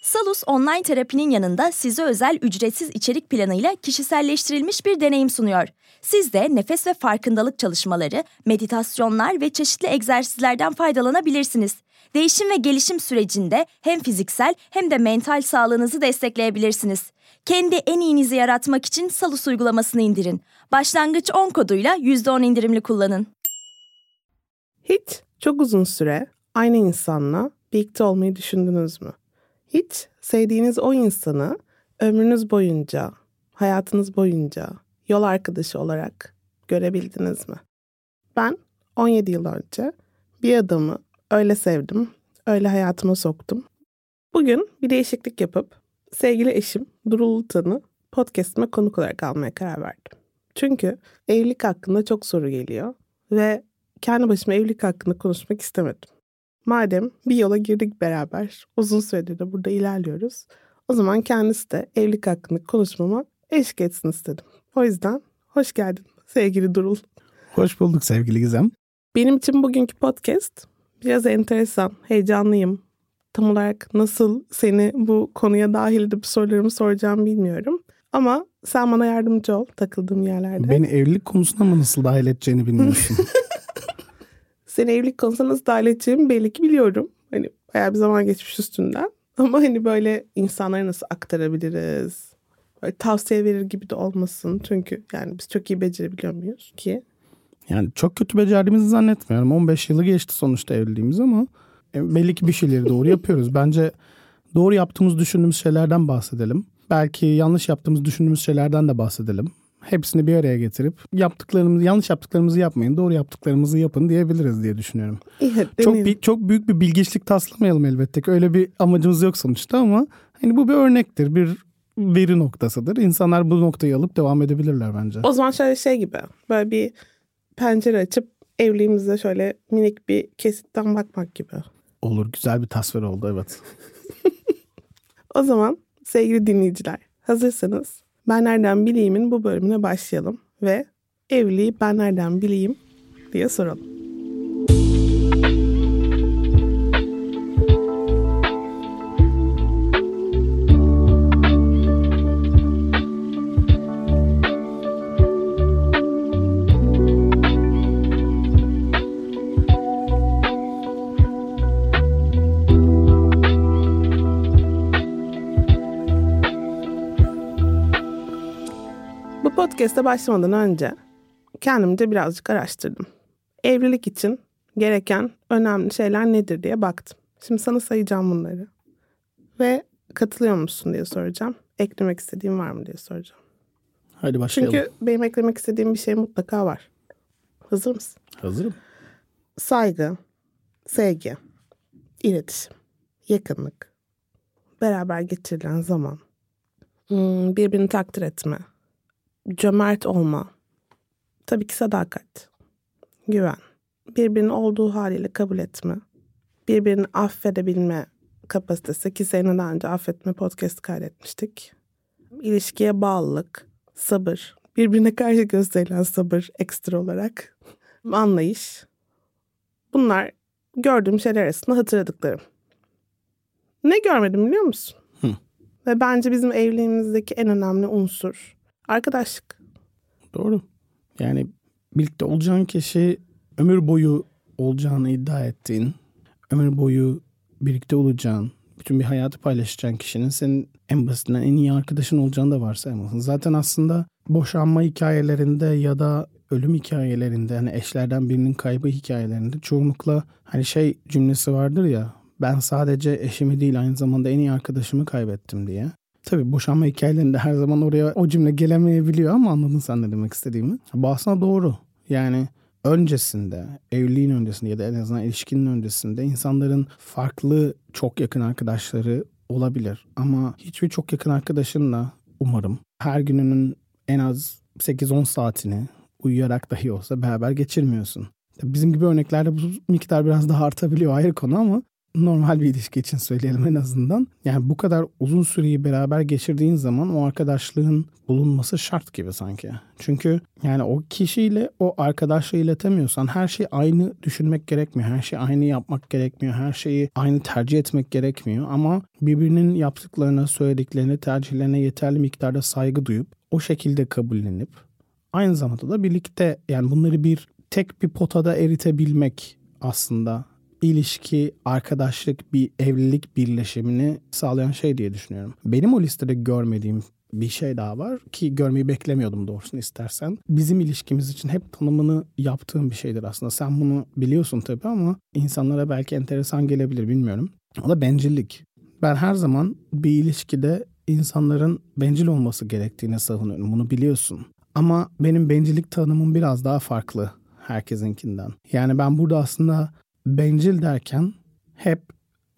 Salus online terapinin yanında size özel ücretsiz içerik planıyla kişiselleştirilmiş bir deneyim sunuyor. Siz de nefes ve farkındalık çalışmaları, meditasyonlar ve çeşitli egzersizlerden faydalanabilirsiniz. Değişim ve gelişim sürecinde hem fiziksel hem de mental sağlığınızı destekleyebilirsiniz. Kendi en iyinizi yaratmak için Salus uygulamasını indirin. Başlangıç 10 koduyla %10 indirimli kullanın. Hiç çok uzun süre aynı insanla birlikte olmayı düşündünüz mü? Hiç sevdiğiniz o insanı ömrünüz boyunca, hayatınız boyunca yol arkadaşı olarak görebildiniz mi? Ben 17 yıl önce bir adamı öyle sevdim, öyle hayatıma soktum. Bugün bir değişiklik yapıp sevgili eşim Durul Utan'ı podcastime konuk olarak almaya karar verdim. Çünkü evlilik hakkında çok soru geliyor ve kendi başıma evlilik hakkında konuşmak istemedim. Madem bir yola girdik beraber, uzun süredir de burada ilerliyoruz. O zaman kendisi de evlilik hakkında konuşmama eşlik etsin istedim. O yüzden hoş geldin sevgili Durul. Hoş bulduk sevgili Gizem. Benim için bugünkü podcast biraz enteresan, heyecanlıyım. Tam olarak nasıl seni bu konuya dahil edip sorularımı soracağım bilmiyorum. Ama sen bana yardımcı ol takıldığım yerlerde. Beni evlilik konusuna mı nasıl dahil edeceğini bilmiyorsun. Seni evlilik konusuna nasıl dahil edeceğimi belli ki biliyorum. Hani bayağı bir zaman geçmiş üstünden. Ama hani böyle insanlara nasıl aktarabiliriz? Böyle tavsiye verir gibi de olmasın. Çünkü yani biz çok iyi becerebiliyor muyuz ki? yani çok kötü becerdiğimizi zannetmiyorum. 15 yılı geçti sonuçta evliliğimiz ama e, belli ki bir şeyleri doğru yapıyoruz. Bence doğru yaptığımız düşündüğümüz şeylerden bahsedelim. Belki yanlış yaptığımız düşündüğümüz şeylerden de bahsedelim. Hepsini bir araya getirip yaptıklarımızı yanlış yaptıklarımızı yapmayın, doğru yaptıklarımızı yapın diyebiliriz diye düşünüyorum. Hadi Çok bir, çok büyük bir bilgiçlik taslamayalım elbette ki. Öyle bir amacımız yok sonuçta ama hani bu bir örnektir, bir veri noktasıdır. İnsanlar bu noktayı alıp devam edebilirler bence. O zaman şöyle şey gibi. Böyle bir pencere açıp evliliğimize şöyle minik bir kesitten bakmak gibi. Olur, güzel bir tasvir oldu evet. O zaman sevgili dinleyiciler hazırsanız ben nereden bileyim'in bu bölümüne başlayalım ve evliliği ben nereden bileyim diye soralım. Podcast'e başlamadan önce kendimce birazcık araştırdım. Evlilik için gereken önemli şeyler nedir diye baktım. Şimdi sana sayacağım bunları. Ve katılıyor musun diye soracağım. Eklemek istediğin var mı diye soracağım. Hadi başlayalım. Çünkü benim eklemek istediğim bir şey mutlaka var. Hazır mısın? Hazırım. Saygı, sevgi, iletişim, yakınlık, beraber geçirilen zaman, hmm, birbirini takdir etme, cömert olma, tabii ki sadakat, güven, birbirini olduğu haliyle kabul etme, birbirini affedebilme kapasitesi ki seninle daha önce affetme podcast kaydetmiştik. İlişkiye bağlılık, sabır, birbirine karşı gösterilen sabır ekstra olarak, anlayış. Bunlar gördüğüm şeyler arasında hatırladıklarım. Ne görmedim biliyor musun? Hı. Ve bence bizim evliliğimizdeki en önemli unsur arkadaşlık. Doğru. Yani birlikte olacağın kişi ömür boyu olacağını iddia ettiğin, ömür boyu birlikte olacağın, bütün bir hayatı paylaşacağın kişinin senin en basitinden en iyi arkadaşın olacağını da varsaymalısın. Zaten aslında boşanma hikayelerinde ya da ölüm hikayelerinde hani eşlerden birinin kaybı hikayelerinde çoğunlukla hani şey cümlesi vardır ya ben sadece eşimi değil aynı zamanda en iyi arkadaşımı kaybettim diye. Tabii boşanma hikayelerinde her zaman oraya o cümle gelemeyebiliyor ama anladın sen ne demek istediğimi. Bu aslında doğru. Yani öncesinde, evliliğin öncesinde ya da en azından ilişkinin öncesinde insanların farklı çok yakın arkadaşları olabilir. Ama hiçbir çok yakın arkadaşınla umarım her gününün en az 8-10 saatini uyuyarak dahi olsa beraber geçirmiyorsun. Bizim gibi örneklerde bu miktar biraz daha artabiliyor ayrı konu ama normal bir ilişki için söyleyelim en azından. Yani bu kadar uzun süreyi beraber geçirdiğin zaman o arkadaşlığın bulunması şart gibi sanki. Çünkü yani o kişiyle o arkadaşlığı iletemiyorsan her şeyi aynı düşünmek gerekmiyor. Her şeyi aynı yapmak gerekmiyor. Her şeyi aynı tercih etmek gerekmiyor. Ama birbirinin yaptıklarına, söylediklerine, tercihlerine yeterli miktarda saygı duyup o şekilde kabullenip aynı zamanda da birlikte yani bunları bir tek bir potada eritebilmek aslında ilişki, arkadaşlık, bir evlilik birleşimini sağlayan şey diye düşünüyorum. Benim o listede görmediğim bir şey daha var ki görmeyi beklemiyordum doğrusunu istersen. Bizim ilişkimiz için hep tanımını yaptığım bir şeydir aslında. Sen bunu biliyorsun tabii ama insanlara belki enteresan gelebilir bilmiyorum. O da bencillik. Ben her zaman bir ilişkide insanların bencil olması gerektiğini savunuyorum. Bunu biliyorsun. Ama benim bencillik tanımım biraz daha farklı herkesinkinden. Yani ben burada aslında bencil derken hep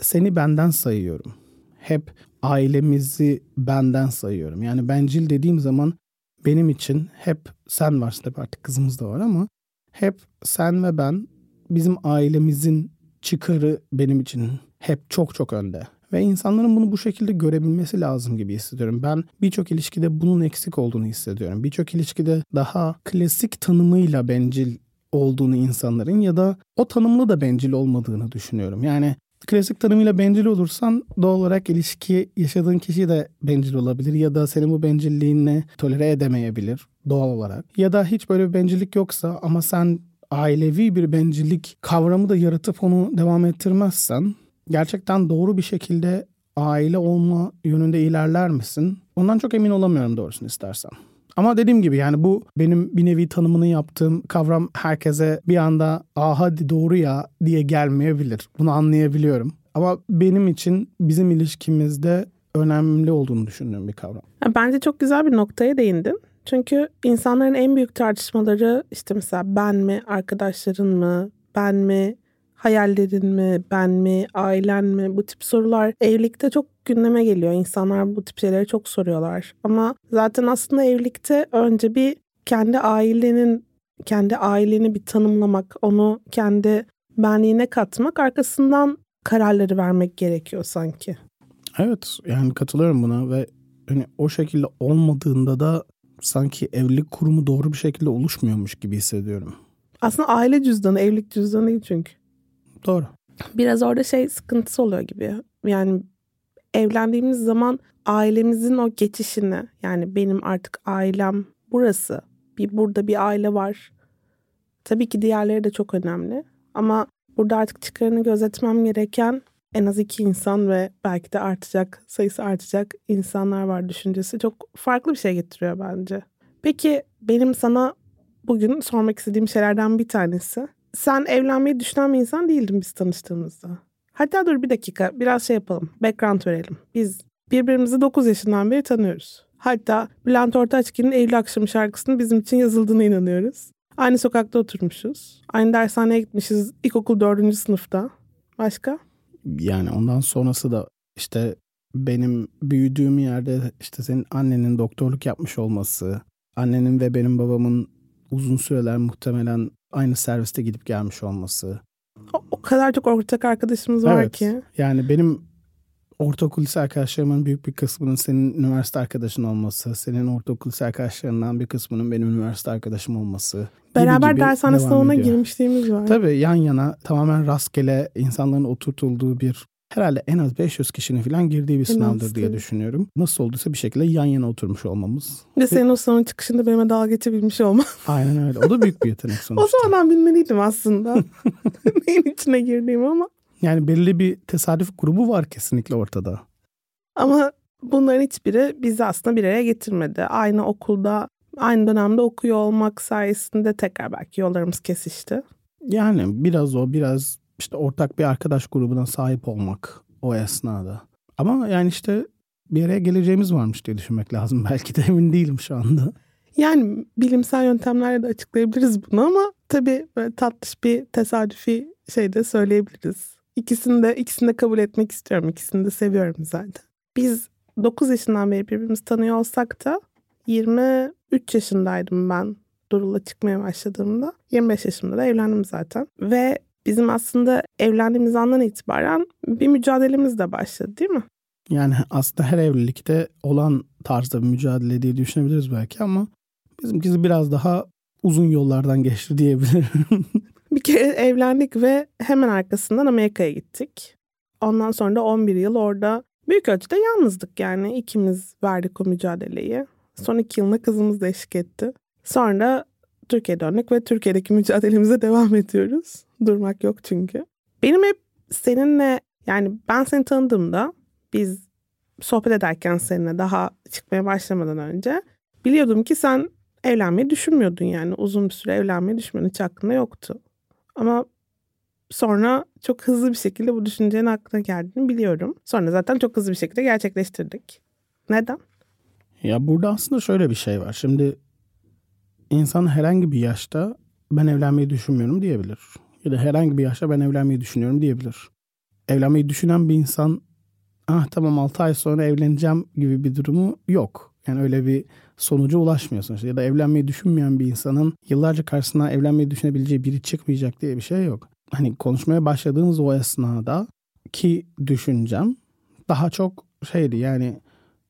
seni benden sayıyorum. Hep ailemizi benden sayıyorum. Yani bencil dediğim zaman benim için hep sen varsın tabii artık kızımız da var ama hep sen ve ben bizim ailemizin çıkarı benim için hep çok çok önde. Ve insanların bunu bu şekilde görebilmesi lazım gibi hissediyorum. Ben birçok ilişkide bunun eksik olduğunu hissediyorum. Birçok ilişkide daha klasik tanımıyla bencil olduğunu insanların ya da o tanımlı da bencil olmadığını düşünüyorum. Yani klasik tanımıyla bencil olursan doğal olarak ilişki yaşadığın kişi de bencil olabilir ya da senin bu bencilliğini tolere edemeyebilir doğal olarak. Ya da hiç böyle bir bencillik yoksa ama sen ailevi bir bencillik kavramı da yaratıp onu devam ettirmezsen gerçekten doğru bir şekilde aile olma yönünde ilerler misin? Ondan çok emin olamıyorum doğrusunu istersen. Ama dediğim gibi yani bu benim bir nevi tanımını yaptığım kavram herkese bir anda aa hadi doğru ya diye gelmeyebilir. Bunu anlayabiliyorum. Ama benim için bizim ilişkimizde önemli olduğunu düşündüğüm bir kavram. Bence çok güzel bir noktaya değindin. Çünkü insanların en büyük tartışmaları işte mesela ben mi, arkadaşların mı, ben mi, hayallerin mi, ben mi, ailen mi bu tip sorular evlilikte çok gündeme geliyor. İnsanlar bu tip şeyleri çok soruyorlar. Ama zaten aslında evlilikte önce bir kendi ailenin kendi aileni bir tanımlamak, onu kendi benliğine katmak, arkasından kararları vermek gerekiyor sanki. Evet, yani katılıyorum buna ve hani o şekilde olmadığında da sanki evlilik kurumu doğru bir şekilde oluşmuyormuş gibi hissediyorum. Aslında aile cüzdanı, evlilik cüzdanı değil çünkü. Doğru. Biraz orada şey sıkıntısı oluyor gibi. Yani evlendiğimiz zaman ailemizin o geçişini yani benim artık ailem burası. Bir burada bir aile var. Tabii ki diğerleri de çok önemli. Ama burada artık çıkarını gözetmem gereken en az iki insan ve belki de artacak, sayısı artacak insanlar var düşüncesi. Çok farklı bir şey getiriyor bence. Peki benim sana bugün sormak istediğim şeylerden bir tanesi sen evlenmeyi düşünen bir insan değildin biz tanıştığımızda. Hatta dur bir dakika biraz şey yapalım. Background verelim. Biz birbirimizi 9 yaşından beri tanıyoruz. Hatta Bülent Ortaçgil'in Eylül Akşamı şarkısının bizim için yazıldığına inanıyoruz. Aynı sokakta oturmuşuz. Aynı dershaneye gitmişiz ilkokul 4. sınıfta. Başka? Yani ondan sonrası da işte benim büyüdüğüm yerde işte senin annenin doktorluk yapmış olması, annenin ve benim babamın uzun süreler muhtemelen aynı serviste gidip gelmiş olması. O, kadar çok ortak arkadaşımız var evet, ki. Yani benim ortaokul lise arkadaşlarımın büyük bir kısmının senin üniversite arkadaşın olması, senin ortaokul lise arkadaşlarından bir kısmının benim üniversite arkadaşım olması. Beraber dershane sınavına girmişliğimiz var. Tabii yan yana tamamen rastgele insanların oturtulduğu bir herhalde en az 500 kişinin falan girdiği bir sınavdır diye düşünüyorum. Nasıl olduysa bir şekilde yan yana oturmuş olmamız. Ve senin o sınavın çıkışında benimle dalga geçebilmiş olman. Aynen öyle. O da büyük bir yetenek sonuçta. o zaman ben bilmeliydim aslında. Neyin içine girdiğimi ama. Yani belli bir tesadüf grubu var kesinlikle ortada. Ama bunların hiçbiri bizi aslında bir araya getirmedi. Aynı okulda, aynı dönemde okuyor olmak sayesinde tekrar belki yollarımız kesişti. Yani biraz o, biraz işte ortak bir arkadaş grubuna sahip olmak o esnada. Ama yani işte bir araya geleceğimiz varmış diye düşünmek lazım. Belki de emin değilim şu anda. Yani bilimsel yöntemlerle de açıklayabiliriz bunu ama tabii böyle tatlış bir tesadüfi şey de söyleyebiliriz. İkisini de, ikisini de kabul etmek istiyorum. İkisini de seviyorum zaten. Biz 9 yaşından beri birbirimizi tanıyor olsak da 23 yaşındaydım ben Durul'la çıkmaya başladığımda. 25 yaşımda da evlendim zaten. Ve bizim aslında evlendiğimiz andan itibaren bir mücadelemiz de başladı değil mi? Yani aslında her evlilikte olan tarzda bir mücadele diye düşünebiliriz belki ama bizimkisi biraz daha uzun yollardan geçti diyebilirim. bir kere evlendik ve hemen arkasından Amerika'ya gittik. Ondan sonra da 11 yıl orada büyük ölçüde yalnızdık yani ikimiz verdik o mücadeleyi. Son iki yılında kızımız da eşlik etti. Sonra Türkiye'ye döndük ve Türkiye'deki mücadelemize devam ediyoruz. Durmak yok çünkü. Benim hep seninle yani ben seni tanıdığımda biz sohbet ederken seninle daha çıkmaya başlamadan önce biliyordum ki sen evlenmeyi düşünmüyordun yani uzun bir süre evlenmeyi düşünmüyordun hiç aklında yoktu. Ama sonra çok hızlı bir şekilde bu düşüncenin aklına geldiğini biliyorum. Sonra zaten çok hızlı bir şekilde gerçekleştirdik. Neden? Ya burada aslında şöyle bir şey var. Şimdi insan herhangi bir yaşta ben evlenmeyi düşünmüyorum diyebilir. Ya da herhangi bir yaşta ben evlenmeyi düşünüyorum diyebilir. Evlenmeyi düşünen bir insan ah tamam 6 ay sonra evleneceğim gibi bir durumu yok. Yani öyle bir sonuca ulaşmıyorsun. Ya da evlenmeyi düşünmeyen bir insanın yıllarca karşısına evlenmeyi düşünebileceği biri çıkmayacak diye bir şey yok. Hani konuşmaya başladığımız o esnada ki düşüncem daha çok şeydi yani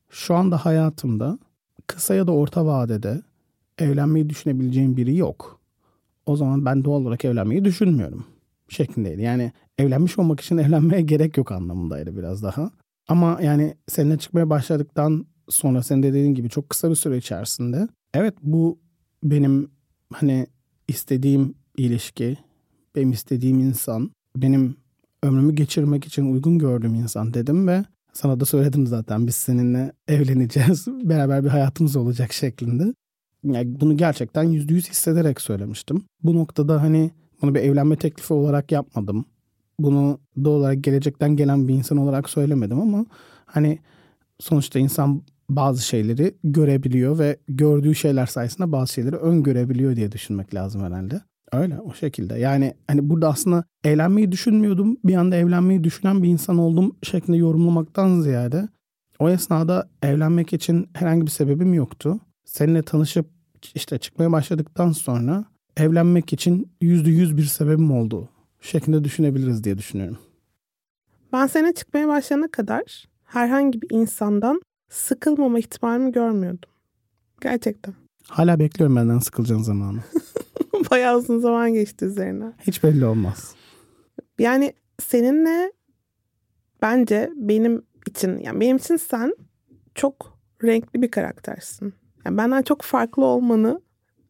şu anda hayatımda kısa ya da orta vadede evlenmeyi düşünebileceğim biri yok. O zaman ben doğal olarak evlenmeyi düşünmüyorum şeklindeydi. Yani evlenmiş olmak için evlenmeye gerek yok anlamındaydı biraz daha. Ama yani seninle çıkmaya başladıktan sonra senin de dediğin gibi çok kısa bir süre içerisinde evet bu benim hani istediğim ilişki, benim istediğim insan, benim ömrümü geçirmek için uygun gördüğüm insan dedim ve sana da söyledim zaten biz seninle evleneceğiz. Beraber bir hayatımız olacak şeklinde. Yani bunu gerçekten yüzde yüz hissederek söylemiştim. Bu noktada hani bunu bir evlenme teklifi olarak yapmadım. Bunu doğal olarak gelecekten gelen bir insan olarak söylemedim ama hani sonuçta insan bazı şeyleri görebiliyor ve gördüğü şeyler sayesinde bazı şeyleri öngörebiliyor diye düşünmek lazım herhalde. Öyle o şekilde. Yani hani burada aslında evlenmeyi düşünmüyordum. Bir anda evlenmeyi düşünen bir insan oldum şeklinde yorumlamaktan ziyade o esnada evlenmek için herhangi bir sebebim yoktu. Seninle tanışıp işte çıkmaya başladıktan sonra evlenmek için yüzde yüz bir sebebim oldu şeklinde düşünebiliriz diye düşünüyorum. Ben seninle çıkmaya başlayana kadar herhangi bir insandan sıkılmama ihtimalimi görmüyordum. Gerçekten. Hala bekliyorum benden sıkılacağın zamanı. Bayağı uzun zaman geçti üzerine. Hiç belli olmaz. Yani seninle bence benim için yani benim için sen çok renkli bir karaktersin. Yani benden çok farklı olmanı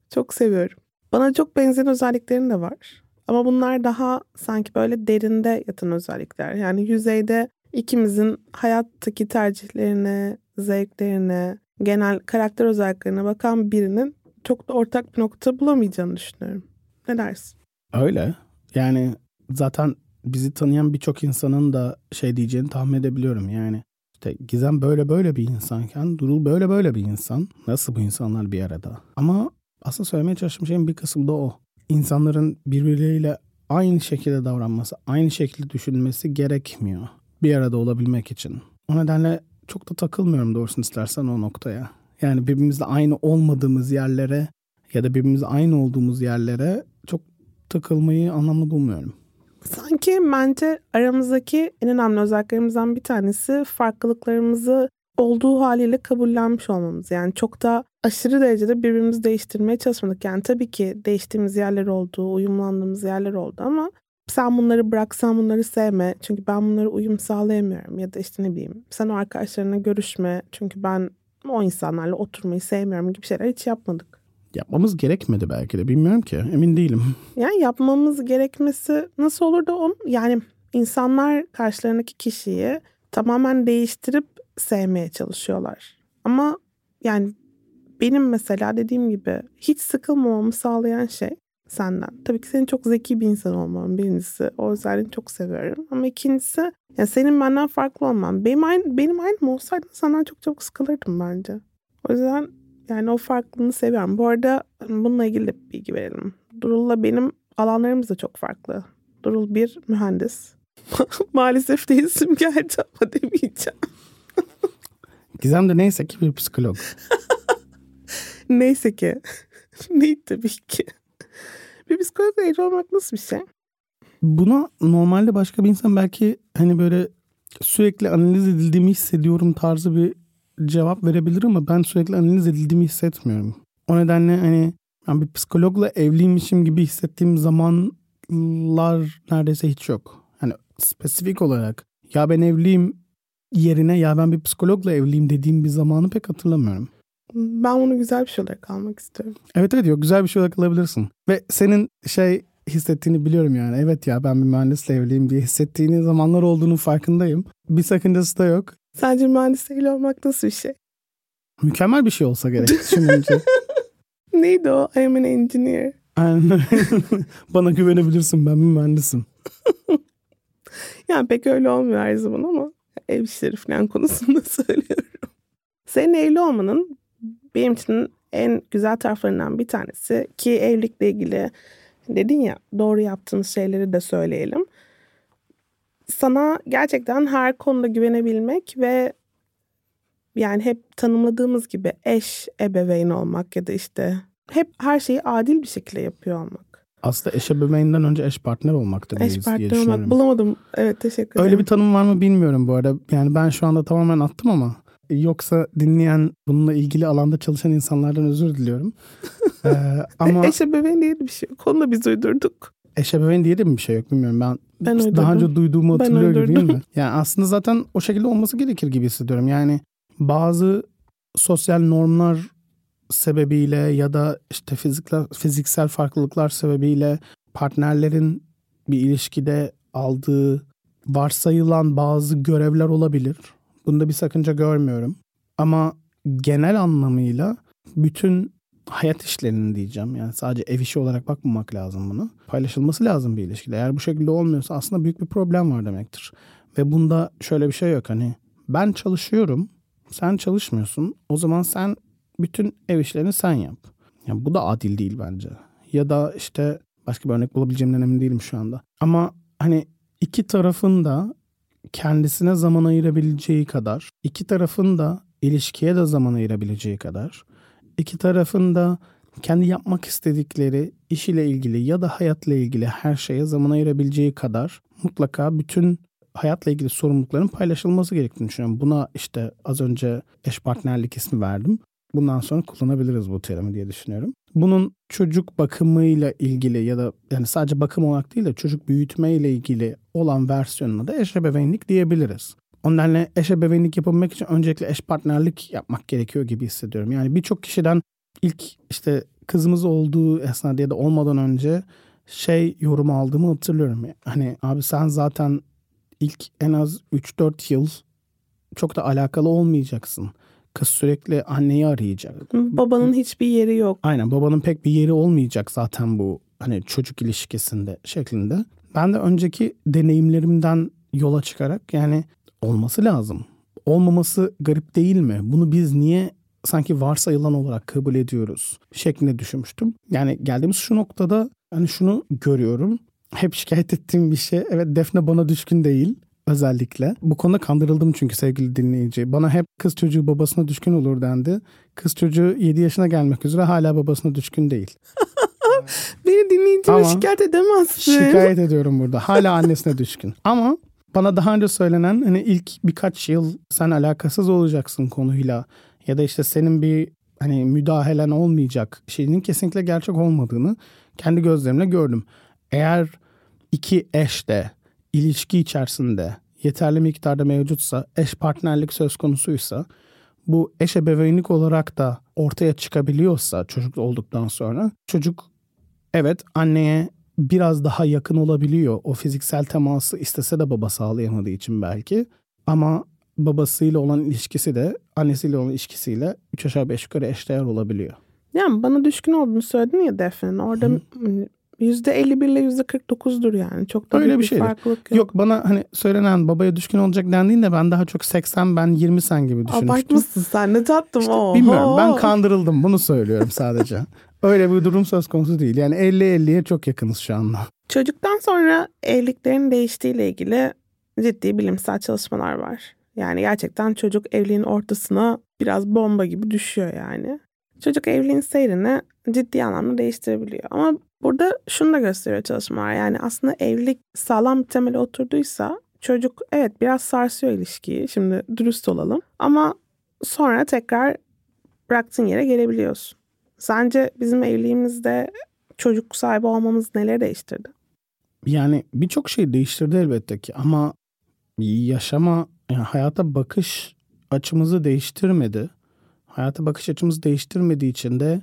çok seviyorum. Bana çok benzeyen özelliklerin de var. Ama bunlar daha sanki böyle derinde yatan özellikler. Yani yüzeyde ikimizin hayattaki tercihlerine, zevklerine, genel karakter özelliklerine bakan birinin çok da ortak bir nokta bulamayacağını düşünüyorum. Ne dersin? Öyle. Yani zaten bizi tanıyan birçok insanın da şey diyeceğini tahmin edebiliyorum. Yani işte Gizem böyle böyle bir insanken Durul böyle böyle bir insan. Nasıl bu insanlar bir arada? Ama aslında söylemeye çalıştığım şeyin bir kısmı da o. İnsanların birbirleriyle aynı şekilde davranması, aynı şekilde düşünmesi gerekmiyor. Bir arada olabilmek için. O nedenle çok da takılmıyorum doğrusunu istersen o noktaya. Yani birbirimizle aynı olmadığımız yerlere ya da birbirimizle aynı olduğumuz yerlere çok takılmayı anlamlı bulmuyorum. Sanki bence aramızdaki en önemli özelliklerimizden bir tanesi farklılıklarımızı olduğu haliyle kabullenmiş olmamız. Yani çok da aşırı derecede birbirimizi değiştirmeye çalışmadık. Yani tabii ki değiştiğimiz yerler oldu, uyumlandığımız yerler oldu ama sen bunları bırak, sen bunları sevme. Çünkü ben bunları uyum sağlayamıyorum. Ya da işte ne bileyim sen o arkadaşlarına görüşme. Çünkü ben o insanlarla oturmayı sevmiyorum gibi şeyler hiç yapmadık. Yapmamız gerekmedi belki de bilmiyorum ki emin değilim. Yani yapmamız gerekmesi nasıl olur da on yani insanlar karşılarındaki kişiyi tamamen değiştirip sevmeye çalışıyorlar. Ama yani benim mesela dediğim gibi hiç sıkılmamamı sağlayan şey senden. Tabii ki senin çok zeki bir insan olman birincisi. O özelliğini çok seviyorum. Ama ikincisi yani senin benden farklı olman. Benim aynı, benim aynım olsaydı senden çok çok sıkılırdım bence. O yüzden yani o farklılığını seviyorum. Bu arada bununla ilgili de bilgi verelim. Durul'la benim alanlarımız da çok farklı. Durul bir mühendis. Maalesef de isim geldi ama demeyeceğim. Gizem de neyse ki bir psikolog. Neyse ki. Değil tabii ki. Bir psikologla evli olmak nasıl bir şey? Buna normalde başka bir insan belki hani böyle sürekli analiz edildiğimi hissediyorum tarzı bir cevap verebilir ama ben sürekli analiz edildiğimi hissetmiyorum. O nedenle hani ben bir psikologla evliymişim gibi hissettiğim zamanlar neredeyse hiç yok. Hani spesifik olarak ya ben evliyim yerine ya ben bir psikologla evliyim dediğim bir zamanı pek hatırlamıyorum. Ben bunu güzel bir şey olarak almak istiyorum. Evet evet yok güzel bir şey olarak alabilirsin. Ve senin şey hissettiğini biliyorum yani. Evet ya ben bir mühendisle evliyim diye hissettiğini zamanlar olduğunu farkındayım. Bir sakıncası da yok. Sadece mühendisle evli olmak nasıl bir şey? Mükemmel bir şey olsa gerek düşününce. Neydi o? I am an engineer. Bana güvenebilirsin ben bir mühendisim. Yani pek öyle olmuyor her zaman ama ev işleri falan konusunda söylüyorum. Senin evli olmanın benim için en güzel taraflarından bir tanesi ki evlilikle ilgili dedin ya doğru yaptığınız şeyleri de söyleyelim. Sana gerçekten her konuda güvenebilmek ve yani hep tanımladığımız gibi eş ebeveyn olmak ya da işte hep her şeyi adil bir şekilde yapıyor olmak. Aslında eş ebeveyninden önce eş partner olmaktı diye, Eş diye partner düşünüyorum. olmak bulamadım. Evet teşekkür ederim. Öyle bir tanım var mı bilmiyorum bu arada. Yani ben şu anda tamamen attım ama yoksa dinleyen bununla ilgili alanda çalışan insanlardan özür diliyorum. ee, ama Eş ebeveyn diye bir şey yok. Onu da biz uydurduk. Eş ebeveyn diye de bir şey yok bilmiyorum. Ben, Ben daha önce duyduğumu Ben hatırlıyor gibiyim uydurdum. de. Yani aslında zaten o şekilde olması gerekir gibi hissediyorum. Yani bazı sosyal normlar sebebiyle ya da işte fiziksel, fiziksel farklılıklar sebebiyle partnerlerin bir ilişkide aldığı varsayılan bazı görevler olabilir. Bunda bir sakınca görmüyorum. Ama genel anlamıyla bütün hayat işlerinin diyeceğim. Yani sadece ev işi olarak bakmamak lazım buna. Paylaşılması lazım bir ilişkide. Eğer bu şekilde olmuyorsa aslında büyük bir problem var demektir. Ve bunda şöyle bir şey yok hani ben çalışıyorum, sen çalışmıyorsun. O zaman sen bütün ev işlerini sen yap. Yani bu da adil değil bence. Ya da işte başka bir örnek bulabileceğimden emin değilim şu anda. Ama hani iki tarafın da kendisine zaman ayırabileceği kadar, iki tarafın da ilişkiye de zaman ayırabileceği kadar, iki tarafın da kendi yapmak istedikleri iş ile ilgili ya da hayatla ilgili her şeye zaman ayırabileceği kadar mutlaka bütün hayatla ilgili sorumlulukların paylaşılması gerektiğini düşünüyorum. Buna işte az önce eş partnerlik ismi verdim. Bundan sonra kullanabiliriz bu terimi diye düşünüyorum. Bunun çocuk bakımıyla ilgili ya da yani sadece bakım olarak değil de çocuk büyütme ile ilgili olan versiyonuna da eş ebeveynlik diyebiliriz. Onlarla eş ebeveynlik yapabilmek için öncelikle eş partnerlik yapmak gerekiyor gibi hissediyorum. Yani birçok kişiden ilk işte kızımız olduğu esnada ya da olmadan önce şey yorum aldığımı hatırlıyorum. Hani abi sen zaten ilk en az 3-4 yıl çok da alakalı olmayacaksın. Kız sürekli anneyi arayacak. Babanın hiçbir yeri yok. Aynen babanın pek bir yeri olmayacak zaten bu hani çocuk ilişkisinde şeklinde. Ben de önceki deneyimlerimden yola çıkarak yani olması lazım. Olmaması garip değil mi? Bunu biz niye sanki varsayılan olarak kabul ediyoruz şeklinde düşünmüştüm. Yani geldiğimiz şu noktada hani şunu görüyorum. Hep şikayet ettiğim bir şey. Evet Defne bana düşkün değil özellikle. Bu konuda kandırıldım çünkü sevgili dinleyici. Bana hep kız çocuğu babasına düşkün olur dendi. Kız çocuğu 7 yaşına gelmek üzere hala babasına düşkün değil. Beni dinleyicime Ama şikayet edemezsin. Şikayet ediyorum burada. Hala annesine düşkün. Ama bana daha önce söylenen hani ilk birkaç yıl sen alakasız olacaksın konuyla ya da işte senin bir hani müdahalen olmayacak şeyinin kesinlikle gerçek olmadığını kendi gözlerimle gördüm. Eğer iki eş de ilişki içerisinde yeterli miktarda mevcutsa, eş partnerlik söz konusuysa bu eş ebeveynlik olarak da ortaya çıkabiliyorsa çocuk olduktan sonra çocuk evet anneye biraz daha yakın olabiliyor. O fiziksel teması istese de baba sağlayamadığı için belki. Ama babasıyla olan ilişkisi de annesiyle olan ilişkisiyle 3 aşağı 5 yukarı eşdeğer olabiliyor. Yani bana düşkün olduğunu söyledin ya Defne'nin. Orada hani %51 ile %49'dur yani. Çok da Öyle bir bir şeydir. farklılık yok. Yok bana hani söylenen babaya düşkün olacak dendiğinde ben daha çok 80 ben 20 sen gibi düşünmüştüm. Abartmışsın sen ne tatlım İşte o. bilmiyorum ben kandırıldım bunu söylüyorum sadece. Öyle bir durum söz konusu değil. Yani 50-50'ye çok yakınız şu anda. Çocuktan sonra evliliklerin değiştiğiyle ilgili ciddi bilimsel çalışmalar var. Yani gerçekten çocuk evliliğin ortasına biraz bomba gibi düşüyor yani. çocuk evliliğin seyrini ciddi anlamda değiştirebiliyor. Ama burada şunu da gösteriyor çalışmalar. Yani aslında evlilik sağlam bir temele oturduysa çocuk evet biraz sarsıyor ilişkiyi. Şimdi dürüst olalım. Ama sonra tekrar bıraktığın yere gelebiliyorsun. Sence bizim evliliğimizde çocuk sahibi olmamız neleri değiştirdi? Yani birçok şey değiştirdi elbette ki ama yaşama, yani hayata bakış açımızı değiştirmedi. Hayata bakış açımızı değiştirmediği için de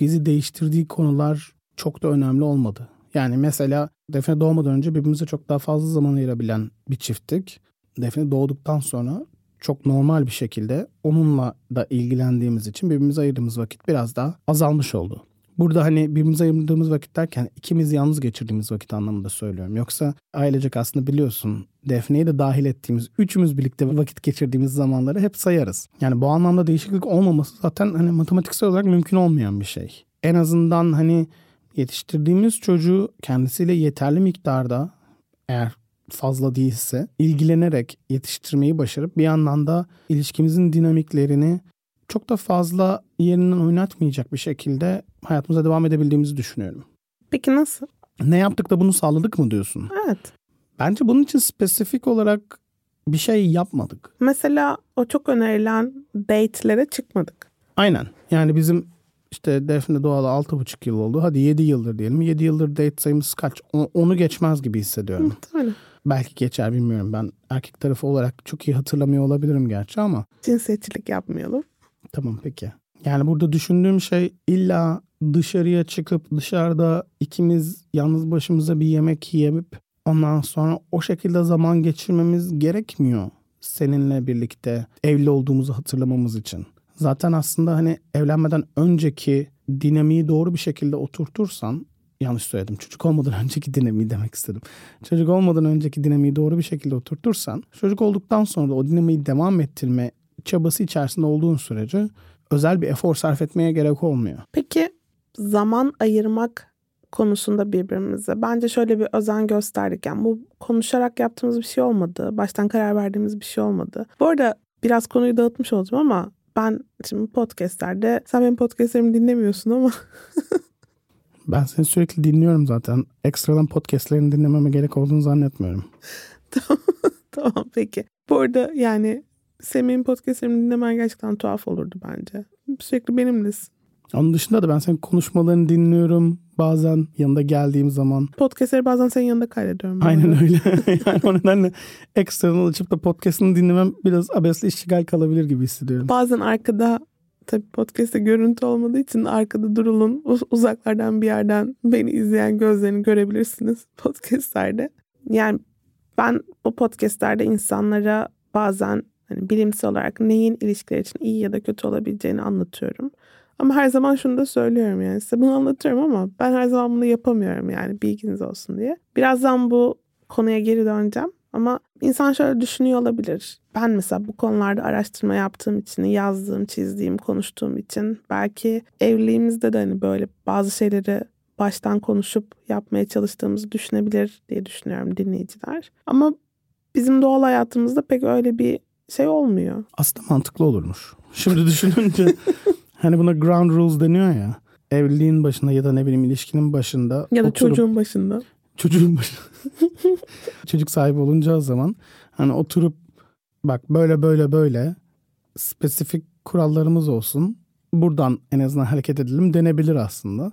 bizi değiştirdiği konular çok da önemli olmadı. Yani mesela Defne doğmadan önce birbirimize çok daha fazla zaman ayırabilen bir çifttik. Defne doğduktan sonra çok normal bir şekilde onunla da ilgilendiğimiz için birbirimize ayırdığımız vakit biraz daha azalmış oldu. Burada hani birbirimize ayırdığımız vakit derken ikimiz yalnız geçirdiğimiz vakit anlamında söylüyorum. Yoksa ailecek aslında biliyorsun Defne'yi de dahil ettiğimiz, üçümüz birlikte vakit geçirdiğimiz zamanları hep sayarız. Yani bu anlamda değişiklik olmaması zaten hani matematiksel olarak mümkün olmayan bir şey. En azından hani yetiştirdiğimiz çocuğu kendisiyle yeterli miktarda eğer fazla değilse ilgilenerek yetiştirmeyi başarıp bir yandan da ilişkimizin dinamiklerini çok da fazla yerinden oynatmayacak bir şekilde hayatımıza devam edebildiğimizi düşünüyorum. Peki nasıl? Ne yaptık da bunu sağladık mı diyorsun? Evet. Bence bunun için spesifik olarak bir şey yapmadık. Mesela o çok önerilen date'lere çıkmadık. Aynen. Yani bizim işte Defne Doğal'a 6,5 yıl oldu. Hadi 7 yıldır diyelim. 7 yıldır date sayımız kaç? Onu geçmez gibi hissediyorum. Öyle. Belki geçer bilmiyorum. Ben erkek tarafı olarak çok iyi hatırlamıyor olabilirim gerçi ama. Cinsiyetçilik yapmayalım. Tamam peki. Yani burada düşündüğüm şey illa dışarıya çıkıp dışarıda ikimiz yalnız başımıza bir yemek yiyip ondan sonra o şekilde zaman geçirmemiz gerekmiyor. Seninle birlikte evli olduğumuzu hatırlamamız için. Zaten aslında hani evlenmeden önceki dinamiği doğru bir şekilde oturtursan yanlış söyledim. Çocuk olmadan önceki dinamiği demek istedim. Çocuk olmadan önceki dinamiği doğru bir şekilde oturtursan çocuk olduktan sonra da o dinamiği devam ettirme çabası içerisinde olduğun sürece özel bir efor sarf etmeye gerek olmuyor. Peki zaman ayırmak konusunda birbirimize bence şöyle bir özen gösterdik. Yani bu konuşarak yaptığımız bir şey olmadı. Baştan karar verdiğimiz bir şey olmadı. Bu arada biraz konuyu dağıtmış olacağım ama ben şimdi podcastlerde sen benim podcastlerimi dinlemiyorsun ama Ben seni sürekli dinliyorum zaten. Ekstradan podcastlerini dinlememe gerek olduğunu zannetmiyorum. tamam, tamam peki. Bu arada yani Semih'in podcastlerini dinlemen gerçekten tuhaf olurdu bence. Sürekli benimlesin. Onun dışında da ben senin konuşmalarını dinliyorum. Bazen yanında geldiğim zaman. Podcastleri bazen senin yanında kaydediyorum. Aynen öyle. yani o nedenle ekstradan açıp da podcastını dinlemem biraz abesle işgal kalabilir gibi hissediyorum. Bazen arkada tabii podcast'te görüntü olmadığı için arkada durulun uzaklardan bir yerden beni izleyen gözlerini görebilirsiniz podcastlerde. Yani ben bu podcastlerde insanlara bazen hani bilimsel olarak neyin ilişkiler için iyi ya da kötü olabileceğini anlatıyorum. Ama her zaman şunu da söylüyorum yani size bunu anlatıyorum ama ben her zaman bunu yapamıyorum yani bilginiz olsun diye. Birazdan bu konuya geri döneceğim. Ama insan şöyle düşünüyor olabilir. Ben mesela bu konularda araştırma yaptığım için, yazdığım, çizdiğim, konuştuğum için belki evliliğimizde de hani böyle bazı şeyleri baştan konuşup yapmaya çalıştığımızı düşünebilir diye düşünüyorum dinleyiciler. Ama bizim doğal hayatımızda pek öyle bir şey olmuyor. Aslında mantıklı olurmuş. Şimdi düşününce hani buna ground rules deniyor ya. Evliliğin başında ya da ne bileyim ilişkinin başında. Ya da oturup, çocuğun başında. Çocuğun. Çocuk sahibi olunca zaman hani oturup bak böyle böyle böyle spesifik kurallarımız olsun. Buradan en azından hareket edelim denebilir aslında.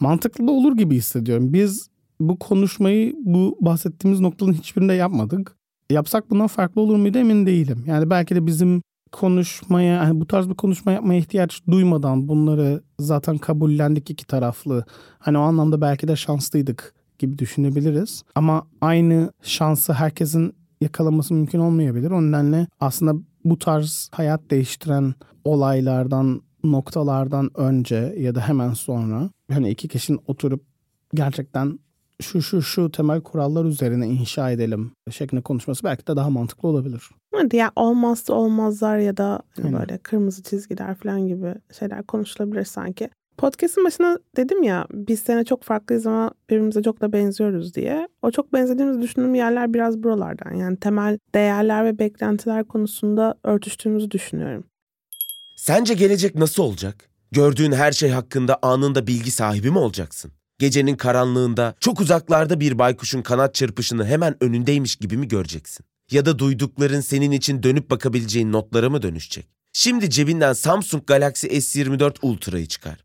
Mantıklı da olur gibi hissediyorum. Biz bu konuşmayı bu bahsettiğimiz noktaların hiçbirinde yapmadık. Yapsak bundan farklı olur muydu emin değilim. Yani belki de bizim konuşmaya, hani bu tarz bir konuşma yapmaya ihtiyaç duymadan bunları zaten kabullendik iki taraflı. Hani o anlamda belki de şanslıydık gibi düşünebiliriz. Ama aynı şansı herkesin yakalaması mümkün olmayabilir. O nedenle aslında bu tarz hayat değiştiren olaylardan, noktalardan önce ya da hemen sonra hani iki kişinin oturup gerçekten şu şu şu temel kurallar üzerine inşa edelim şeklinde konuşması belki de daha mantıklı olabilir. Evet ya olmazsa olmazlar ya da hani böyle kırmızı çizgiler falan gibi şeyler konuşulabilir sanki. Podcast'ın başına dedim ya biz sene çok farklıyız ama birbirimize çok da benziyoruz diye. O çok benzediğimizi düşündüğüm yerler biraz buralardan. Yani temel değerler ve beklentiler konusunda örtüştüğümüzü düşünüyorum. Sence gelecek nasıl olacak? Gördüğün her şey hakkında anında bilgi sahibi mi olacaksın? Gecenin karanlığında çok uzaklarda bir baykuşun kanat çırpışını hemen önündeymiş gibi mi göreceksin? Ya da duydukların senin için dönüp bakabileceğin notlara mı dönüşecek? Şimdi cebinden Samsung Galaxy S24 Ultra'yı çıkar.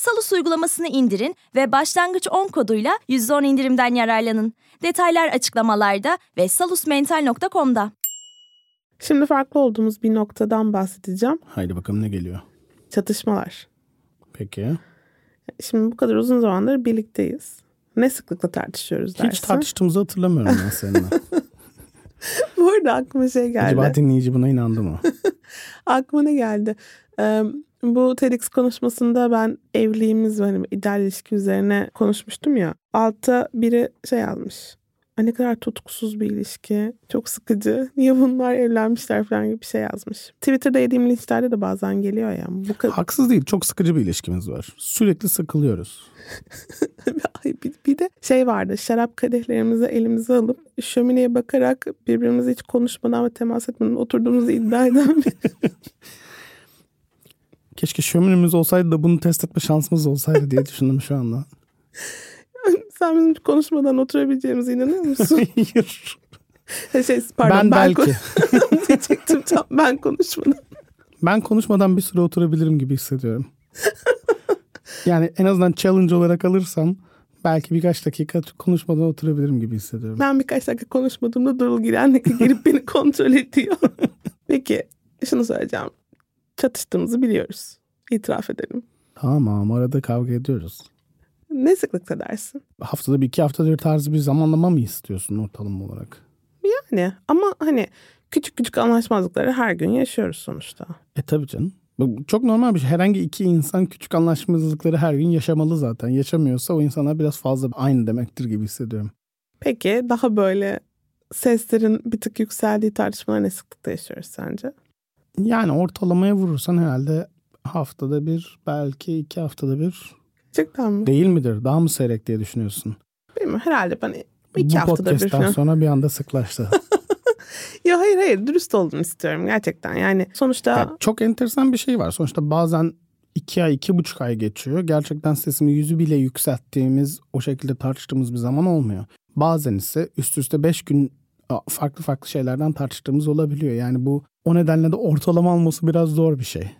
Salus uygulamasını indirin ve başlangıç 10 koduyla %10 indirimden yararlanın. Detaylar açıklamalarda ve salusmental.com'da. Şimdi farklı olduğumuz bir noktadan bahsedeceğim. Haydi bakalım ne geliyor. Çatışmalar. Peki. Şimdi bu kadar uzun zamandır birlikteyiz. Ne sıklıkla tartışıyoruz dersin? Hiç tartıştığımızı hatırlamıyorum ben seninle. Bu arada aklıma şey geldi. Acaba dinleyici buna inandı mı? Aklıma ne geldi? Ee, bu TEDx konuşmasında ben evliliğimiz ve hani ideal ilişki üzerine konuşmuştum ya. Altta biri şey yazmış. Ne kadar tutkusuz bir ilişki. Çok sıkıcı. Niye bunlar evlenmişler falan gibi bir şey yazmış. Twitter'da yediğim linçlerde de bazen geliyor ya. Bu kadar. Haksız değil. Çok sıkıcı bir ilişkimiz var. Sürekli sıkılıyoruz. Ay, bir, bir de şey vardı. Şarap kadehlerimizi elimize alıp şömineye bakarak birbirimize hiç konuşmadan ve temas etmeden oturduğumuzu iddia eden bir Keşke şöminemiz olsaydı da bunu test etme şansımız olsaydı diye düşündüm şu anda. Sen bizim konuşmadan oturabileceğimize inanıyor musun? Hayır. şey, pardon, ben belki. kon- diyecektim tam ben konuşmadan. Ben konuşmadan bir süre oturabilirim gibi hissediyorum. Yani en azından challenge olarak alırsam belki birkaç dakika konuşmadan oturabilirim gibi hissediyorum. Ben birkaç dakika konuşmadığımda Durul Giren'le gelip beni kontrol ediyor. Peki şunu söyleyeceğim. Çatıştığımızı biliyoruz. İtiraf edelim. Tamam arada kavga ediyoruz. Ne sıklıkta dersin? Haftada bir iki haftada bir tarzı bir zamanlama mı istiyorsun ortalama olarak? Yani ama hani küçük küçük anlaşmazlıkları her gün yaşıyoruz sonuçta. E tabii canım. Çok normal bir şey. Herhangi iki insan küçük anlaşmazlıkları her gün yaşamalı zaten. Yaşamıyorsa o insanlar biraz fazla aynı demektir gibi hissediyorum. Peki daha böyle seslerin bir tık yükseldiği tartışmalar ne sıklıkta yaşıyoruz sence? Yani ortalamaya vurursan herhalde haftada bir belki iki haftada bir Gerçekten mi? değil midir? Daha mı seyrek diye düşünüyorsun? Bilmiyorum herhalde ben iki Bu haftada bir falan. sonra bir anda sıklaştı. Ya hayır hayır dürüst olun istiyorum gerçekten. Yani sonuçta Ya çok enteresan bir şey var. Sonuçta bazen iki ay, iki buçuk ay geçiyor. Gerçekten sesimi yüzü bile yükselttiğimiz, o şekilde tartıştığımız bir zaman olmuyor. Bazen ise üst üste beş gün farklı farklı şeylerden tartıştığımız olabiliyor. Yani bu o nedenle de ortalama alması biraz zor bir şey.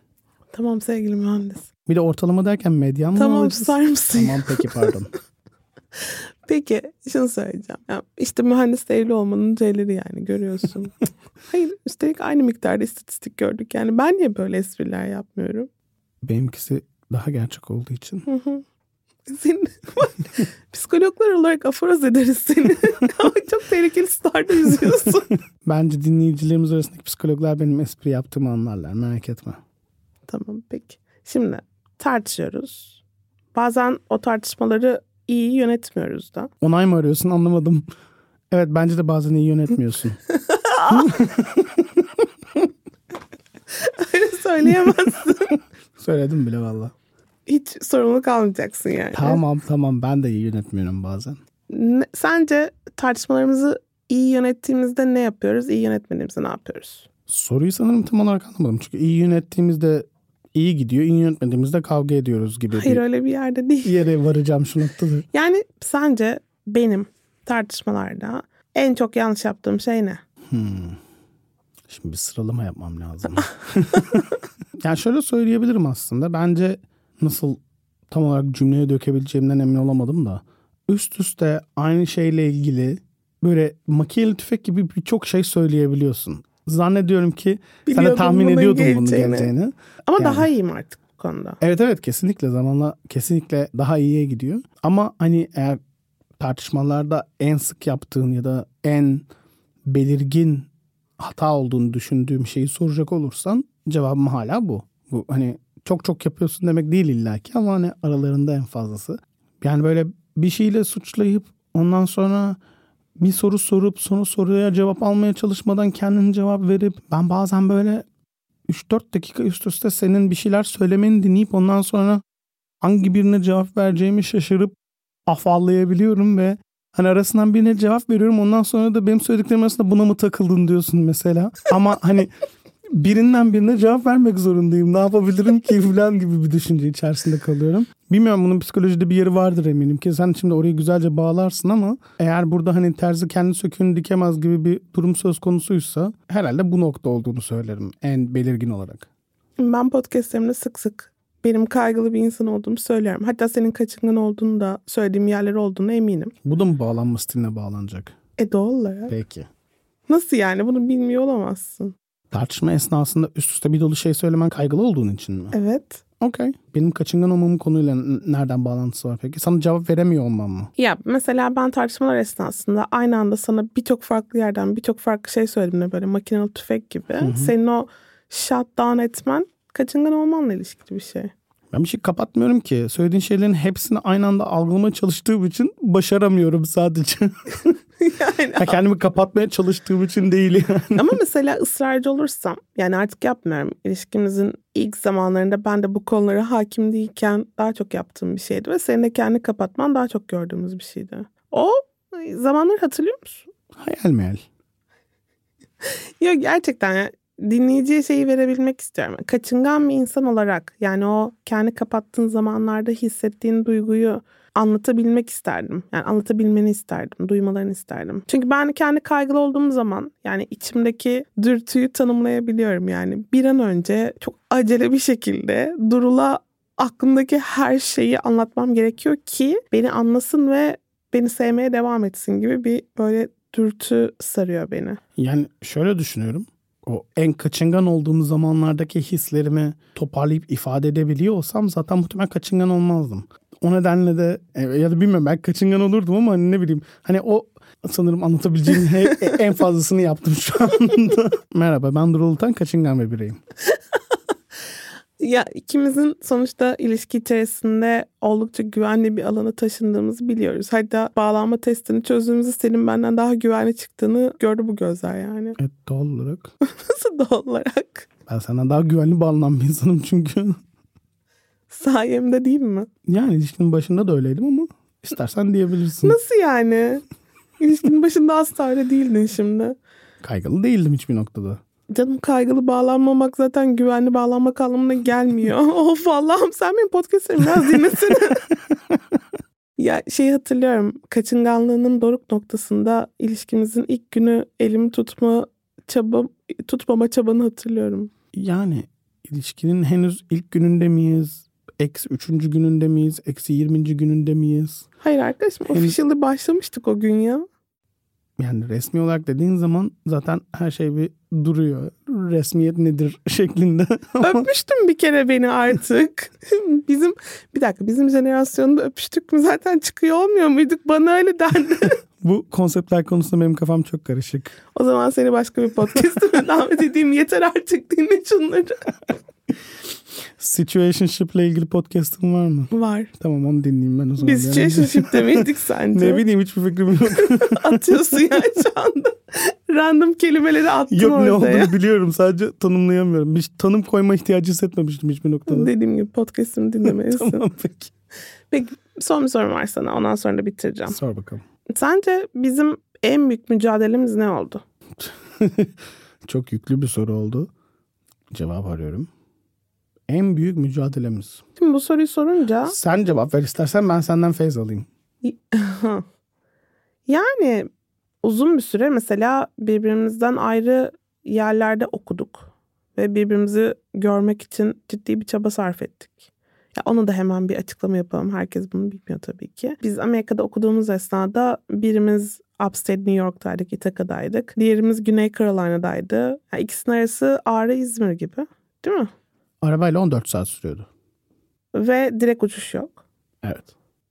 tamam sevgili mühendis. Bir de ortalama derken medyan mı Tamam alacağız? susar mısın? Tamam peki pardon. Peki şunu söyleyeceğim. Ya işte mühendis evli olmanın şeyleri yani görüyorsun. hayır üstelik aynı miktarda istatistik gördük. Yani ben niye böyle espriler yapmıyorum? Benimkisi daha gerçek olduğu için. Hı hı. Senin psikologlar olarak aforoz ederiz seni. Ama çok tehlikeli starda yüzüyorsun. Bence dinleyicilerimiz arasındaki psikologlar benim espri yaptığımı anlarlar. Merak etme. tamam peki. Şimdi tartışıyoruz. Bazen o tartışmaları iyi yönetmiyoruz da. Onay mı arıyorsun anlamadım. Evet bence de bazen iyi yönetmiyorsun. Öyle söyleyemezsin. Söyledim bile valla. Hiç sorumluluk almayacaksın yani. Tamam tamam ben de iyi yönetmiyorum bazen. Ne- sence tartışmalarımızı iyi yönettiğimizde ne yapıyoruz? İyi yönetmediğimizde ne yapıyoruz? Soruyu sanırım tam olarak anlamadım. Çünkü iyi yönettiğimizde iyi gidiyor, iyi yönetmediğimizde kavga ediyoruz gibi Hayır bir öyle bir yerde değil. yere varacağım şu noktada. Yani sence benim tartışmalarda en çok yanlış yaptığım şey ne? Hmm. Şimdi bir sıralama yapmam lazım. yani şöyle söyleyebilirim aslında. Bence nasıl tam olarak cümleye dökebileceğimden emin olamadım da. Üst üste aynı şeyle ilgili böyle makineli tüfek gibi birçok şey söyleyebiliyorsun. Zannediyorum ki sen de Biliyordum tahmin ediyordun bunun geleceğini. geleceğini. Ama Yani. daha iyiyim artık bu konuda. Evet evet kesinlikle zamanla kesinlikle daha iyiye gidiyor. Ama hani eğer tartışmalarda en sık yaptığın ya da en belirgin hata olduğunu düşündüğüm şeyi soracak olursan cevabım hala bu. Bu hani çok çok yapıyorsun demek değil illaki ama hani aralarında en fazlası. Yani böyle bir şeyle suçlayıp ondan sonra bir soru sorup sonra soruya cevap almaya çalışmadan kendin cevap verip ben bazen böyle 3-4 dakika üst üste senin bir şeyler söylemeni dinleyip ondan sonra hangi birine cevap vereceğimi şaşırıp afallayabiliyorum ve hani arasından birine cevap veriyorum ondan sonra da benim söylediklerim arasında buna mı takıldın diyorsun mesela. Ama hani birinden birine cevap vermek zorundayım. Ne yapabilirim ki falan gibi bir düşünce içerisinde kalıyorum. Bilmiyorum bunun psikolojide bir yeri vardır eminim ki sen şimdi orayı güzelce bağlarsın ama eğer burada hani terzi kendi söküğünü dikemez gibi bir durum söz konusuysa herhalde bu nokta olduğunu söylerim en belirgin olarak. Ben podcastlerimde sık sık benim kaygılı bir insan olduğumu söylüyorum. Hatta senin kaçıngan olduğunu da söylediğim yerler olduğunu eminim. Bu da mı bağlanma stiline bağlanacak? E doğal olarak. Peki. Nasıl yani bunu bilmiyor olamazsın. Tartışma esnasında üst üste bir dolu şey söylemen kaygılı olduğun için mi? Evet. Okey. Benim kaçıngan olmamın konuyla nereden bağlantısı var peki? Sana cevap veremiyor olmam mı? Ya mesela ben tartışmalar esnasında aynı anda sana birçok farklı yerden birçok farklı şey söylediğimde böyle makinalı tüfek gibi senin o shutdown etmen kaçıngan olmanla ilişkili bir şey. Ben bir şey kapatmıyorum ki. Söylediğin şeylerin hepsini aynı anda algılamaya çalıştığım için başaramıyorum sadece. yani Ha, kendimi kapatmaya çalıştığım için değil yani. Ama mesela ısrarcı olursam yani artık yapmıyorum. İlişkimizin ilk zamanlarında ben de bu konulara hakim değilken daha çok yaptığım bir şeydi ve senin de kendi kapatman daha çok gördüğümüz bir şeydi. O zamanları hatırlıyor musun? Hayal meyal. Yok gerçekten ya, dinleyiciye şeyi verebilmek istiyorum. Kaçıngan bir insan olarak yani o kendi kapattığın zamanlarda hissettiğin duyguyu anlatabilmek isterdim. Yani anlatabilmeni isterdim, duymalarını isterdim. Çünkü ben kendi kaygılı olduğum zaman yani içimdeki dürtüyü tanımlayabiliyorum yani. Bir an önce çok acele bir şekilde Durul'a aklımdaki her şeyi anlatmam gerekiyor ki beni anlasın ve beni sevmeye devam etsin gibi bir böyle dürtü sarıyor beni. Yani şöyle düşünüyorum. O en kaçıngan olduğum zamanlardaki hislerimi toparlayıp ifade edebiliyor olsam zaten muhtemelen kaçıngan olmazdım. O nedenle de e, ya da bilmiyorum ben kaçıngan olurdum ama hani ne bileyim hani o sanırım anlatabileceğim en fazlasını yaptım şu anda. Merhaba ben Durul Utan kaçıngan bir bireyim. Ya ikimizin sonuçta ilişki içerisinde oldukça güvenli bir alana taşındığımızı biliyoruz. Hatta bağlanma testini çözdüğümüzde senin benden daha güvenli çıktığını gördü bu gözler yani. Evet doğal olarak. Nasıl doğal olarak? Ben senden daha güvenli bağlanan bir insanım çünkü. Sayemde değil mi? Yani ilişkinin başında da öyleydim ama istersen diyebilirsin. Nasıl yani? İlişkinin başında asla öyle değildin şimdi. Kaygılı değildim hiçbir noktada. Canım kaygılı bağlanmamak zaten güvenli bağlanmak anlamına gelmiyor. of Allah'ım sen benim podcastlerimi biraz dinlesene. ya şey hatırlıyorum. Kaçınganlığının doruk noktasında ilişkimizin ilk günü elimi tutma çaba tutmama çabanı hatırlıyorum. Yani ilişkinin henüz ilk gününde miyiz? Eksi üçüncü gününde miyiz? Eksi yirminci gününde miyiz? Hayır arkadaşım Henüz- başlamıştık o gün ya. Yani resmi olarak dediğin zaman zaten her şey bir duruyor. Resmiyet nedir şeklinde. Ama Öpmüştün bir kere beni artık. bizim bir dakika bizim jenerasyonda öpüştük mü zaten çıkıyor olmuyor muyduk? Bana öyle dendi. bu konseptler konusunda benim kafam çok karışık. O zaman seni başka bir podcast'ime davet edeyim. Yeter artık dinle şunları. Situationship ile ilgili podcast'ın var mı? Var. Tamam onu dinleyeyim ben o zaman. Biz situationship'te miydik sence? Ne bileyim hiçbir fikrim yok. Atıyorsun ya şu anda. Random kelimeleri attın yok ne ortaya. olduğunu biliyorum sadece tanımlayamıyorum. Bir tanım koyma ihtiyacı hissetmemiştim hiçbir noktada. Dediğim gibi podcast'ımı dinlemelisin. tamam peki. Peki son bir sorum var sana. Ondan sonra da bitireceğim. Sor bakalım. Sence bizim en büyük mücadelemiz ne oldu? Çok yüklü bir soru oldu. Cevap arıyorum. En büyük mücadelemiz. Şimdi bu soruyu sorunca Sen cevap ver istersen ben senden feyz alayım. yani uzun bir süre mesela birbirimizden ayrı yerlerde okuduk ve birbirimizi görmek için ciddi bir çaba sarf ettik. Ya onu da hemen bir açıklama yapalım. Herkes bunu bilmiyor tabii ki. Biz Amerika'da okuduğumuz esnada birimiz Upstate New York'taydık, Ithaka'daydık. Diğerimiz Güney Carolina'daydı. Yani ikisinin arası Ağrı İzmir gibi. Değil mi? Arabayla 14 saat sürüyordu. Ve direkt uçuş yok. Evet.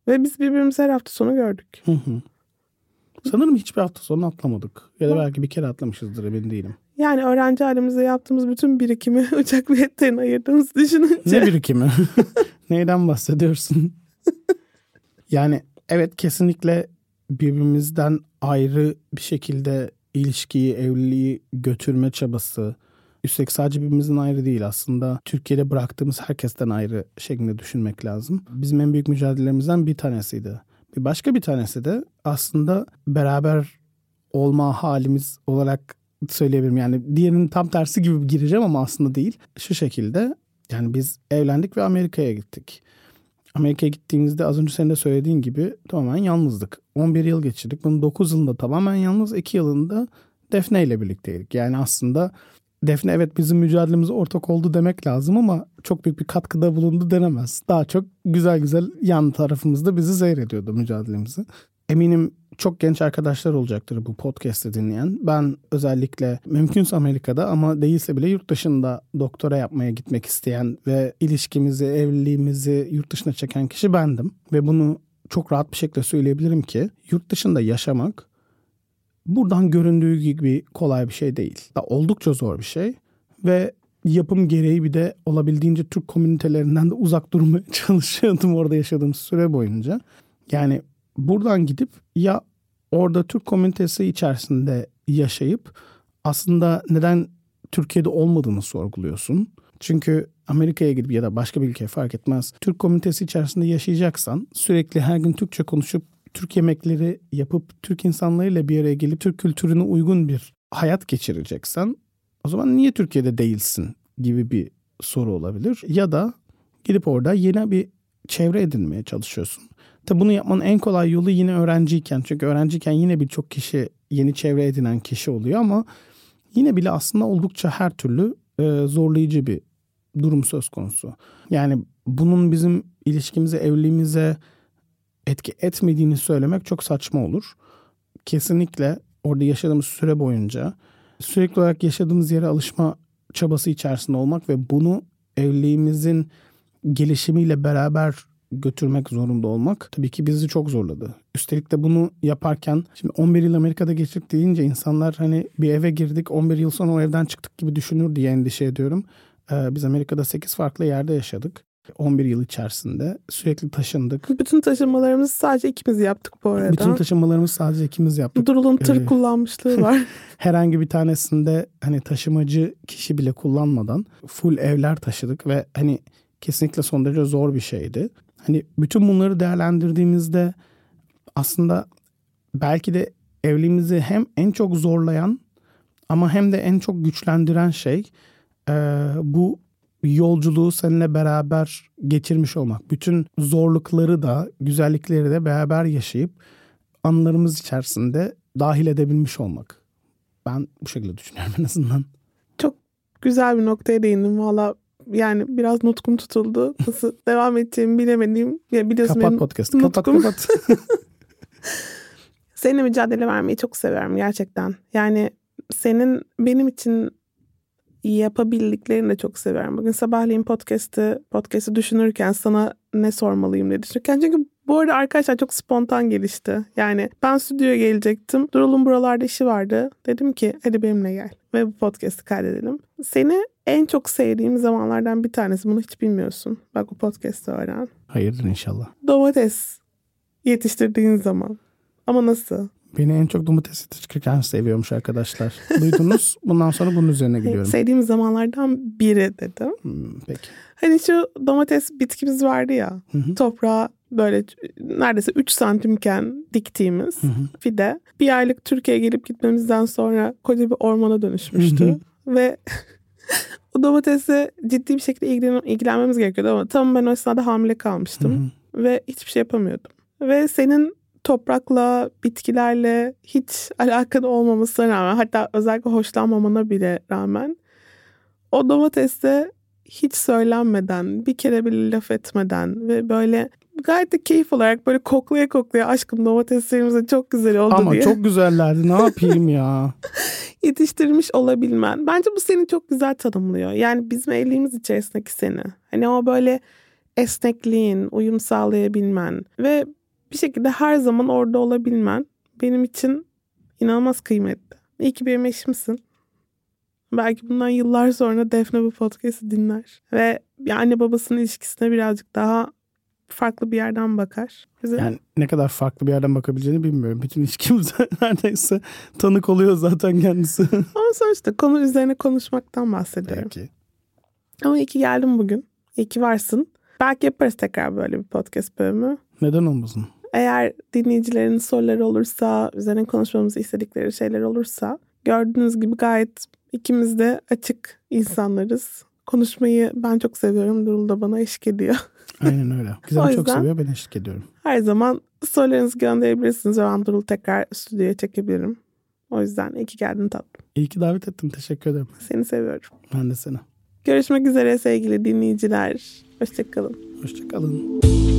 Ve biz birbirimizi her hafta sonu gördük. Hı hı. Sanırım hiçbir hafta sonu atlamadık. Ya da belki bir kere atlamışızdır emin değilim. Yani öğrenci halimizde yaptığımız bütün birikimi uçak biletlerine ayırdığımızı düşününce. Ne birikimi? Neyden bahsediyorsun? Yani evet kesinlikle birbirimizden ayrı bir şekilde ilişkiyi, evliliği götürme çabası. Üstelik sadece birbirimizden ayrı değil aslında. Türkiye'de bıraktığımız herkesten ayrı şeklinde düşünmek lazım. Bizim en büyük mücadelelerimizden bir tanesiydi. Bir başka bir tanesi de aslında beraber olma halimiz olarak söyleyebilirim. Yani diğerinin tam tersi gibi gireceğim ama aslında değil. Şu şekilde yani biz evlendik ve Amerika'ya gittik. Amerika'ya gittiğimizde az önce senin de söylediğin gibi tamamen yalnızdık. 11 yıl geçirdik. Bunun 9 yılında tamamen yalnız, 2 yılında Defne ile birlikteydik. Yani aslında Defne evet bizim mücadelemize ortak oldu demek lazım ama çok büyük bir katkıda bulundu denemez. Daha çok güzel güzel yan tarafımızda bizi seyrediyordu mücadelemizi. Eminim çok genç arkadaşlar olacaktır bu podcast'i dinleyen. Ben özellikle mümkünse Amerika'da ama değilse bile yurt dışında doktora yapmaya gitmek isteyen ve ilişkimizi, evliliğimizi yurt dışına çeken kişi bendim. Ve bunu çok rahat bir şekilde söyleyebilirim ki yurt dışında yaşamak buradan göründüğü gibi kolay bir şey değil. Oldukça zor bir şey ve yapım gereği bir de olabildiğince Türk komünitelerinden de uzak durmaya çalışıyordum orada yaşadığım süre boyunca. Yani buradan gidip ya orada Türk komünitesi içerisinde yaşayıp aslında neden Türkiye'de olmadığını sorguluyorsun. Çünkü Amerika'ya gidip ya da başka bir ülkeye fark etmez. Türk komünitesi içerisinde yaşayacaksan sürekli her gün Türkçe konuşup Türk yemekleri yapıp Türk insanlarıyla bir araya gelip Türk kültürüne uygun bir hayat geçireceksen o zaman niye Türkiye'de değilsin gibi bir soru olabilir. Ya da gidip orada yeni bir çevre edinmeye çalışıyorsun. Tabi bunu yapmanın en kolay yolu yine öğrenciyken. Çünkü öğrenciyken yine birçok kişi yeni çevre edinen kişi oluyor ama yine bile aslında oldukça her türlü e, zorlayıcı bir durum söz konusu. Yani bunun bizim ilişkimize, evliliğimize etki etmediğini söylemek çok saçma olur. Kesinlikle orada yaşadığımız süre boyunca sürekli olarak yaşadığımız yere alışma çabası içerisinde olmak ve bunu evliliğimizin gelişimiyle beraber götürmek zorunda olmak tabii ki bizi çok zorladı. Üstelik de bunu yaparken şimdi 11 yıl Amerika'da geçirdik deyince insanlar hani bir eve girdik 11 yıl sonra o evden çıktık gibi düşünür diye endişe ediyorum. Ee, biz Amerika'da 8 farklı yerde yaşadık. 11 yıl içerisinde sürekli taşındık. Bütün taşınmalarımızı sadece ikimiz yaptık bu arada. Bütün taşınmalarımızı sadece ikimiz yaptık. Durul'un tır Ee, kullanmışlığı var. Herhangi bir tanesinde hani taşımacı kişi bile kullanmadan full evler taşıdık ve hani kesinlikle son derece zor bir şeydi. Hani bütün bunları değerlendirdiğimizde aslında belki de evliliğimizi hem en çok zorlayan ama hem de en çok güçlendiren şey e, bu yolculuğu seninle beraber geçirmiş olmak. Bütün zorlukları da güzellikleri de beraber yaşayıp anılarımız içerisinde dahil edebilmiş olmak. Ben bu şekilde düşünüyorum en azından. Çok güzel bir noktaya değindim valla. Yani biraz nutkum tutuldu. Nasıl devam edeceğimi bilemediğim. Ya biliyorsun Kapat benim podcast'ı. Kapat nutkum- kapat. Seninle mücadele vermeyi çok seviyorum gerçekten. Yani senin benim için yapabildiklerini de çok seviyorum. Bugün sabahleyin podcast'ı podcast'ı düşünürken sana ne sormalıyım diye düşünürken çünkü bu arada arkadaşlar çok spontan gelişti. Yani ben stüdyoya gelecektim. Durul'un buralarda işi vardı. Dedim ki hadi benimle gel ve bu podcast'ı kaydedelim. Seni en çok sevdiğim zamanlardan bir tanesi. Bunu hiç bilmiyorsun. Bak bu podcast'ı öğren. Hayırdır inşallah. Domates yetiştirdiğin zaman. Ama nasıl? Beni en çok domates yetiştirirken seviyormuş arkadaşlar. Duydunuz. Bundan sonra bunun üzerine gidiyorum. Sevdiğim zamanlardan biri dedim. Hmm, peki. Hani şu domates bitkimiz vardı ya. Hı hı. Toprağa böyle neredeyse 3 santimken diktiğimiz Hı hı. fide. Bir aylık Türkiye'ye gelip gitmemizden sonra koca bir ormana dönüşmüştü. Hı hı. Ve o domatese ciddi bir şekilde ilgilen, ilgilenmemiz gerekiyordu ama tam ben o esnada hamile kalmıştım. Hı hı. Ve hiçbir şey yapamıyordum. Ve senin toprakla, bitkilerle hiç alakan olmamasına rağmen hatta özellikle hoşlanmamana bile rağmen o domateste hiç söylenmeden, bir kere bile laf etmeden ve böyle gayet de keyif olarak böyle koklaya koklaya aşkım domateslerimize çok güzel oldu Ama diye çok güzellerdi. Ne yapayım ya? yetiştirmiş olabilmen. Bence bu seni çok güzel tanımlıyor. Yani bizim evliliğimiz içerisindeki seni. Hani o böyle esnekliğin, uyum sağlayabilmen ve bir şekilde her zaman orada olabilmen benim için inanılmaz kıymetli. İyi ki benim eşimsin. Belki bundan yıllar sonra Defne bu podcast'i dinler. Ve bir anne babasının ilişkisine birazcık daha farklı bir yerden bakar. Bize Yani ne kadar farklı bir yerden bakabileceğini bilmiyorum. Bütün ilişkimize neredeyse tanık oluyor zaten kendisi. Ama sonuçta konu üzerine konuşmaktan bahsediyorum. Peki. Ama iyi ki geldin bugün. İyi ki varsın. Belki yaparız tekrar böyle bir podcast bölümü. Neden olmasın? Eğer dinleyicilerin soruları olursa, üzerine konuşmamızı istedikleri şeyler olursa gördüğünüz gibi gayet ikimiz de açık insanlarız. Konuşmayı ben çok seviyorum. Durul da bana eşlik ediyor. Aynen öyle. Gizem çok seviyor ben eşlik ediyorum. Her zaman sorularınızı gönderebilirsiniz. Ben Durul tekrar stüdyoya çekebilirim. O yüzden iyi ki geldin tatlım. İyi ki davet ettin. Teşekkür ederim. Seni seviyorum. Ben de seni. Görüşmek üzere sevgili dinleyiciler. Hoşçakalın. Hoşçakalın. Boğa